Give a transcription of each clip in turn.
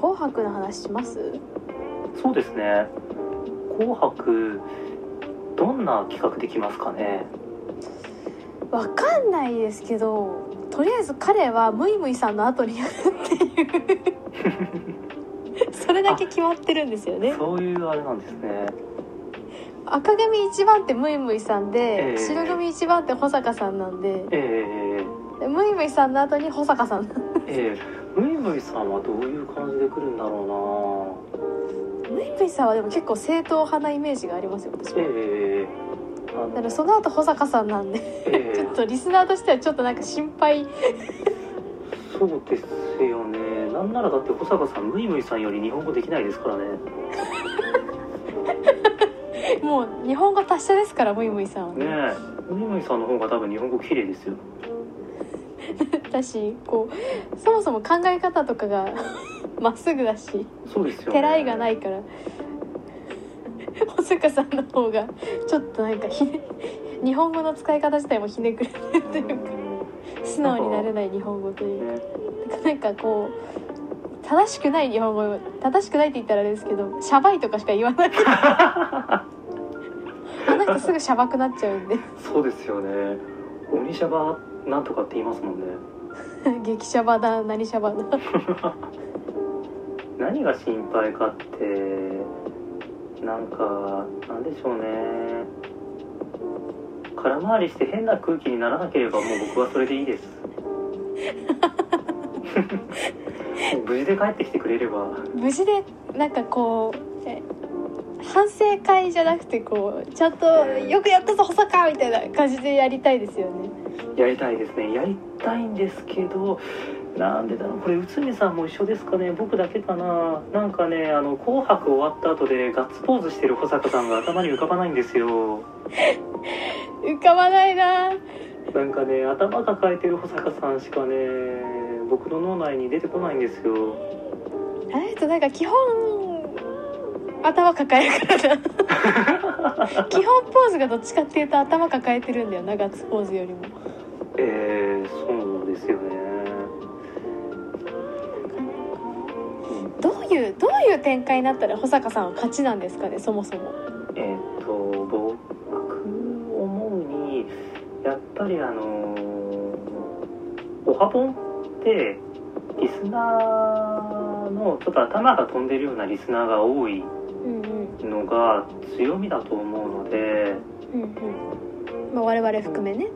紅白の話します？そうですね。紅白どんな企画できますかね？わかんないですけどとりあえず彼はムイムイさんの後にやるっていう。それだけ決まってるんですよね。そういうあれなんですね。赤組一番手ムイムイさんで、ええ。白組一番手保坂さんなんで。えでムイムイさんの後に保坂さんー、えー、ムイムイさんはどういう感じで来るんだろムイムイさんはでも結構正統派なイメージがありますよ私うなはえー、だからその後保坂さんなんでえちょっとリスナーとしてはちょっとなんか心配。ー、そうですよね。なんならだって保坂さんムイムイさんより日本語できないですからね。もう日本語達者ですからムイムイさんはねえ。ムイムイさんの方が多分日本語綺麗ですよだしこうそもそも考え方とかが まっすぐだしそうですよね。てらいがないから。保坂さんの方がちょっとなんかひね日本語の使い方自体もひねくれてるというか素直になれない日本語というねか。なんかこう正しくない日本語正しくないって言ったらあれですけどシャバいとかしか言わない。あの人すぐシャバくなっちゃうんで。そうですよね。鬼シャバなんとかって言いますもんね 激シャバだ何シャバだ。何が心配かってなんかなんでしょうね。空回りして変な空気にならなければもう僕はそれでいいです。無事で帰ってきてくれれば。無事でなんかこうえ反省会じゃなくてこうちゃんと「よくやったぞ保坂!」みたいな感じでやりたいですよね。やりたいですね。やりたいんですけどなんでだろう。これ内海さんも一緒ですかね。僕だけかな。なんかねあの「紅白」終わった後でガッツポーズしてる保坂さんが頭に浮かばないんですよ。浮かばないな。なんかね頭抱えてる保坂さんしかね僕の脳内に出てこないんですよ。あの人なんか基本頭抱えるからな。基本ポーズがどっちかっていうと頭抱えてるんだよなガッツポーズよりも。えー、そうですよね。うんどういうどういう展開になったら保坂さんは勝ちなんですかねそもそも。えっ、と僕思うにやっぱりあのおはぽんってリスナーのちょっと頭が飛んでるようなリスナーが多いのが強みだと思うのでうんうん。まあ我々含めね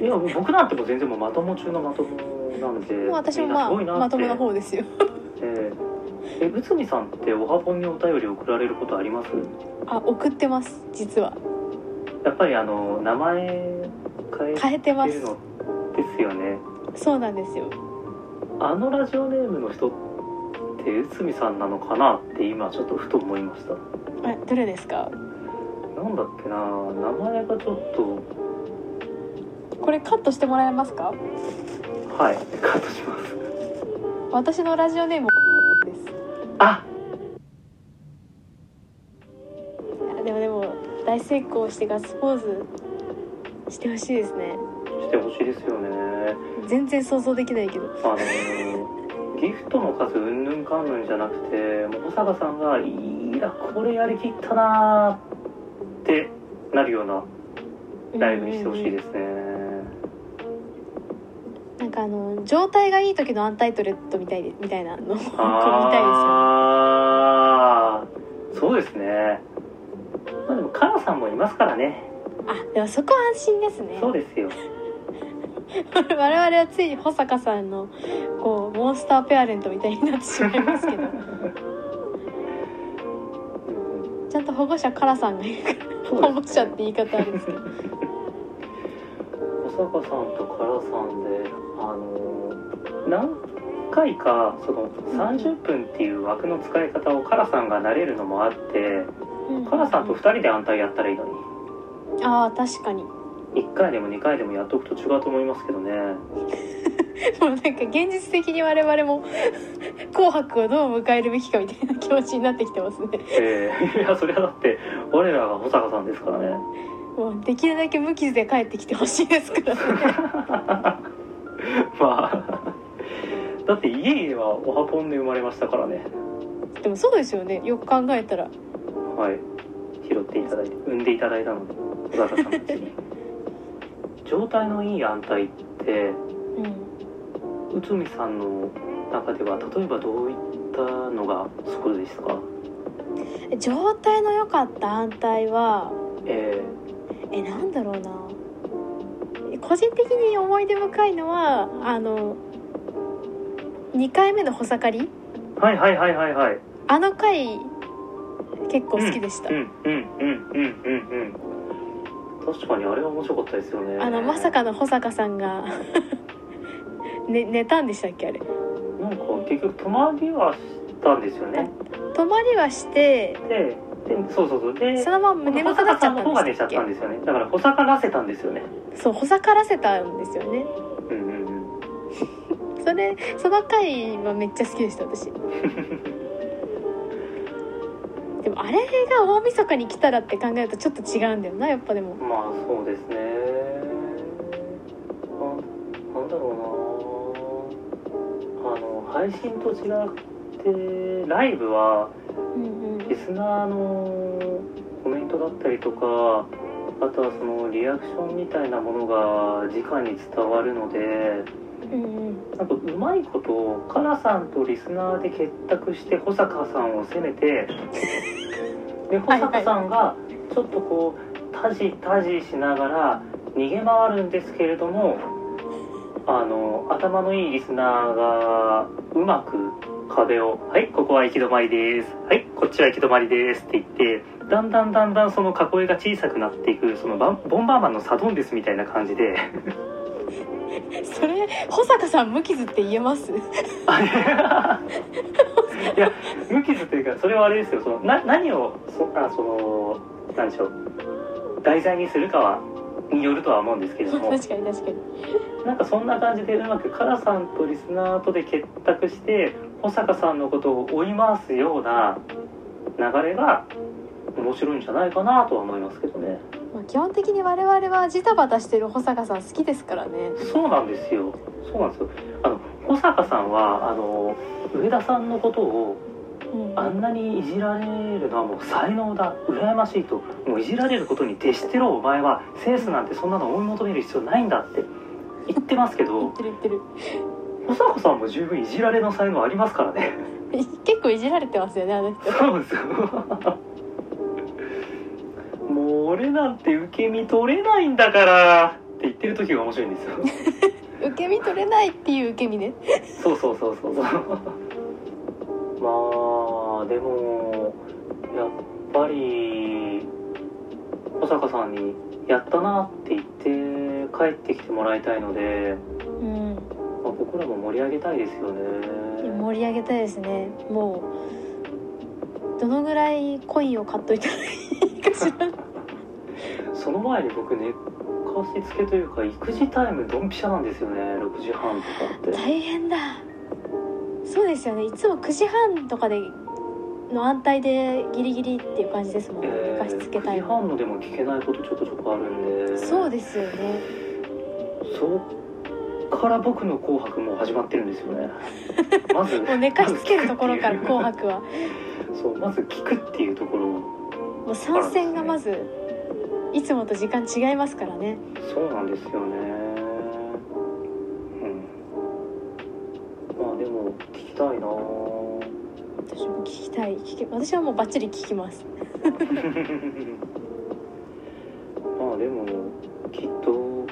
いや僕なんてもう全然もうまとも中のまともなんでもう私もまあまともな方ですよ。えー。え内海さんっておはぽんにお便り送られることあります？あ送ってます実は。やっぱりあの名前変え変えてます。ですよね。そうなんですよ。あのラジオネームの人って内海さんなのかなって今ちょっとふと思いました。あどれですか？なんだっけな名前がちょっとこれカットしてもらえますか？はいカットします。私のラジオネームです。あ！あでもでも大成功してガッツポーズしてほしいですね。してほしいですよね。全然想像できないけど。あのーギフトの数うんぬんかんぬんじゃなくてもう保坂さんが「いやこれやりきったな」ってなるようなライブにしてほしいですね。なんかあの状態がいい時のアンタイトレットみたいでみたいなのを見たいですよああそうですね。まあでもカナさんもいますからね。あでもそこは安心ですね。そうですよ。我々はついに保坂さんのこうモンスターペアレントみたいになってしまいますけど。う んちゃんと保護者カラさんがいるからそう保護者って言い方あるんですけど。保坂さんとカラさんで何回かその30分っていう枠の使い方をカラさんが慣れるのもあってカラさんと2人で安泰やったらいいのに。ああ確かに。も1回でも2回でもやっとくと違うと思いますけどね。うなんか現実的に我々も「紅白」をどう迎えるべきかみたいな気持ちになってきてますね。ええ。いやそれはだって我らが保坂さんですからね。もうできるだけ無傷で帰ってきてほしいですからね。まあだって家々はオハポンで生まれましたからね。でもそうですよね。よく考えたら。はい。拾っていただいて産んでいただいたので小坂さんたちに。状態のいい安泰ってうん。内海さんの中では例えばどういったのがそうですか？状態の良かった安泰はえ。えなんだろうな。個人的に思い出深いのはあの2回目の穂盛り？ー、はいはいはいはいはい。あの回結構好きでした、うんうんうんうんうんうん確かにあれは面白かったですよね。あのまさかの保坂さんが ね寝たんでしたっけあれ？なんか結局泊まりはしたんですよね。泊まりはしてででそうそうそう。でそのまま眠くなっちゃった保坂さんの方が寝ちゃんですよね。だから保坂らせたんですよね。そうほさからせたんですよねれその回はめっちゃ好きでした私。でもあれが大晦日に来たらって考えるとちょっと違うんだよなやっぱでも。まあそうですね。あなんだろうな。あの配信と違ってライブはリスナーのコメントだったりとかあとはそのリアクションみたいなものが直に伝わるのでうんうん。なんかうまいことカラさんとリスナーで結託して保坂さんを責めて で保坂さんがちょっとこうタジタジしながら逃げ回るんですけれどもあの頭のいいリスナーがうまく壁を「はいここは行き止まりです」「はいこっちは行き止まりです」って言ってだんだんだんだんその囲いが小さくなっていくそのバンボンバーマンのサドンデスみたいな感じで それ保坂さん無傷って言えます？あいや。無傷というかそれはあれですよ。そのな何をそあその何でしょう。題材にするかはによるとは思うんですけれども。確かに確かに。なんかそんな感じでうまくカラさんとリスナーとで結託して保坂さんのことを追い回すような流れが面白いんじゃないかなとは思いますけどね。まあ、基本的に我々はジタバタしてる保坂さん好きですからね。そうなんですよ。そうなんですよ。あの保坂さんはあの上田さんのことをうん。あんなにいじられるのはもう才能だ羨ましいともういじられることに徹してろお前はセンスなんてそんなの追い求める必要ないんだって言ってますけ言っどてる言ってる。保坂さんも十分いじられの才能ありますからね。結構いじられてますよねあの人。そうですよ俺なんて受け身取れないんだからって言ってる時が面白いんですよ。受け身取れないっていう受け身ね。そうそうそうそうそう。まあでもやっぱり保坂さんに「やったな」って言って帰ってきてもらいたいので、うん。まあ、僕らも盛り上げたいですよね。盛り上げたいですね。もうどのぐらいコインを買っといたらいいかしらその前に僕寝かしつけというか育児タイムドンピシャなんですよね。6時半とかって。大変だ。そうですよね。いつも9時半とかでの安泰でギリギリっていう感じですもん。ねえ寝かしつけー、9たい時半のでも聞けないことちょこちょこあるんで。そうですよね。そっから僕の「紅白」もう始まってるんですよね。まずもう寝かしつけるところから「紅白」は。そうまず聞くっていうところもう参戦がまずいつもと時間違いますからね。そうなんですよね。うん。まあでも聞きたいな。私も聞きたい。聞き私はもうバッチリ聞きます。まあでもきっと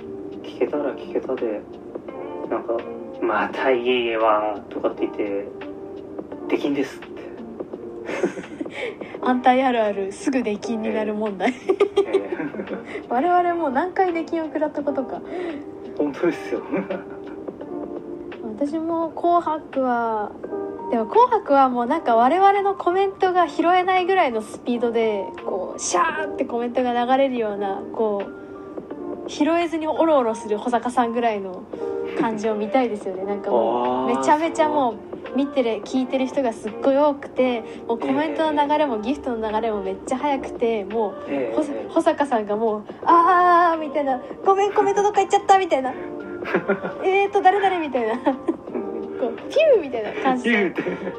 聞けたら聞けたでなんか「また家々は」とかって言って「できんです」安泰あるあるすぐ出禁になる問題。え我々もう何回出禁を食らったことか。ー本当ですよ。私も「紅白は」でも「紅白」はもうなんか我々のコメントが拾えないぐらいのスピードでこうシャーってコメントが流れるようなこう拾えずにオロオロする保坂さんぐらいの感じを見たいですよね。なんかもうめちゃめちゃもう見てる聞いてる人がすっごい多くてもうコメントの流れもギフトの流れもめっちゃ早くてもう保坂さんがもう「あー」みたいな「ごめんコメントどっか行っちゃった」みたいな「えーと誰々」みたいな。うん。こうピューみたいな感じで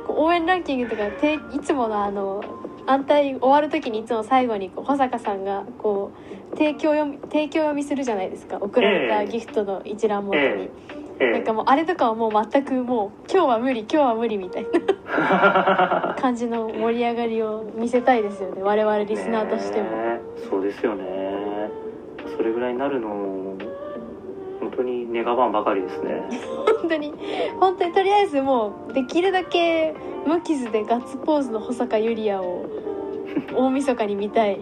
応援ランキングとかていつものあの安泰終わる時にいつも最後にこう保坂さんがこう提供読み提供読みするじゃないですか。送られたええ。ギフトの一覧元に、ええなんかもうあれとかはもう全くもう今日は無理今日は無理みたいな。感じの盛り上がりを見せたいですよね我々リスナーとしても、ねえそうですよね。それぐらいになるの本当に願わんばかりですね。本当に。本当にとりあえずもうできるだけ無傷でガッツポーズの保坂ゆりやを 大晦日に見たい。ね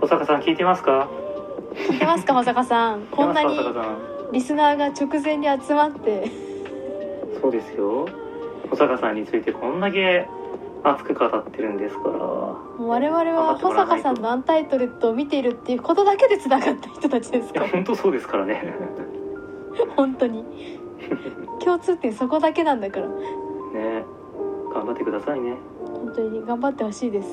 保坂さん聞いてますか？聞いてますか保坂さん。こんなにリスナーが直前に集まって。そうですよ。保坂さんについてこんだけ熱く語ってるんですから。我々は保坂さんのアンタイトレットを見ているっていうことだけでつながった人たちですいから。や本当そうですからね。本当に。共通点そこだけなんだから。ね。頑張ってくださいね。本当に頑張ってほしいです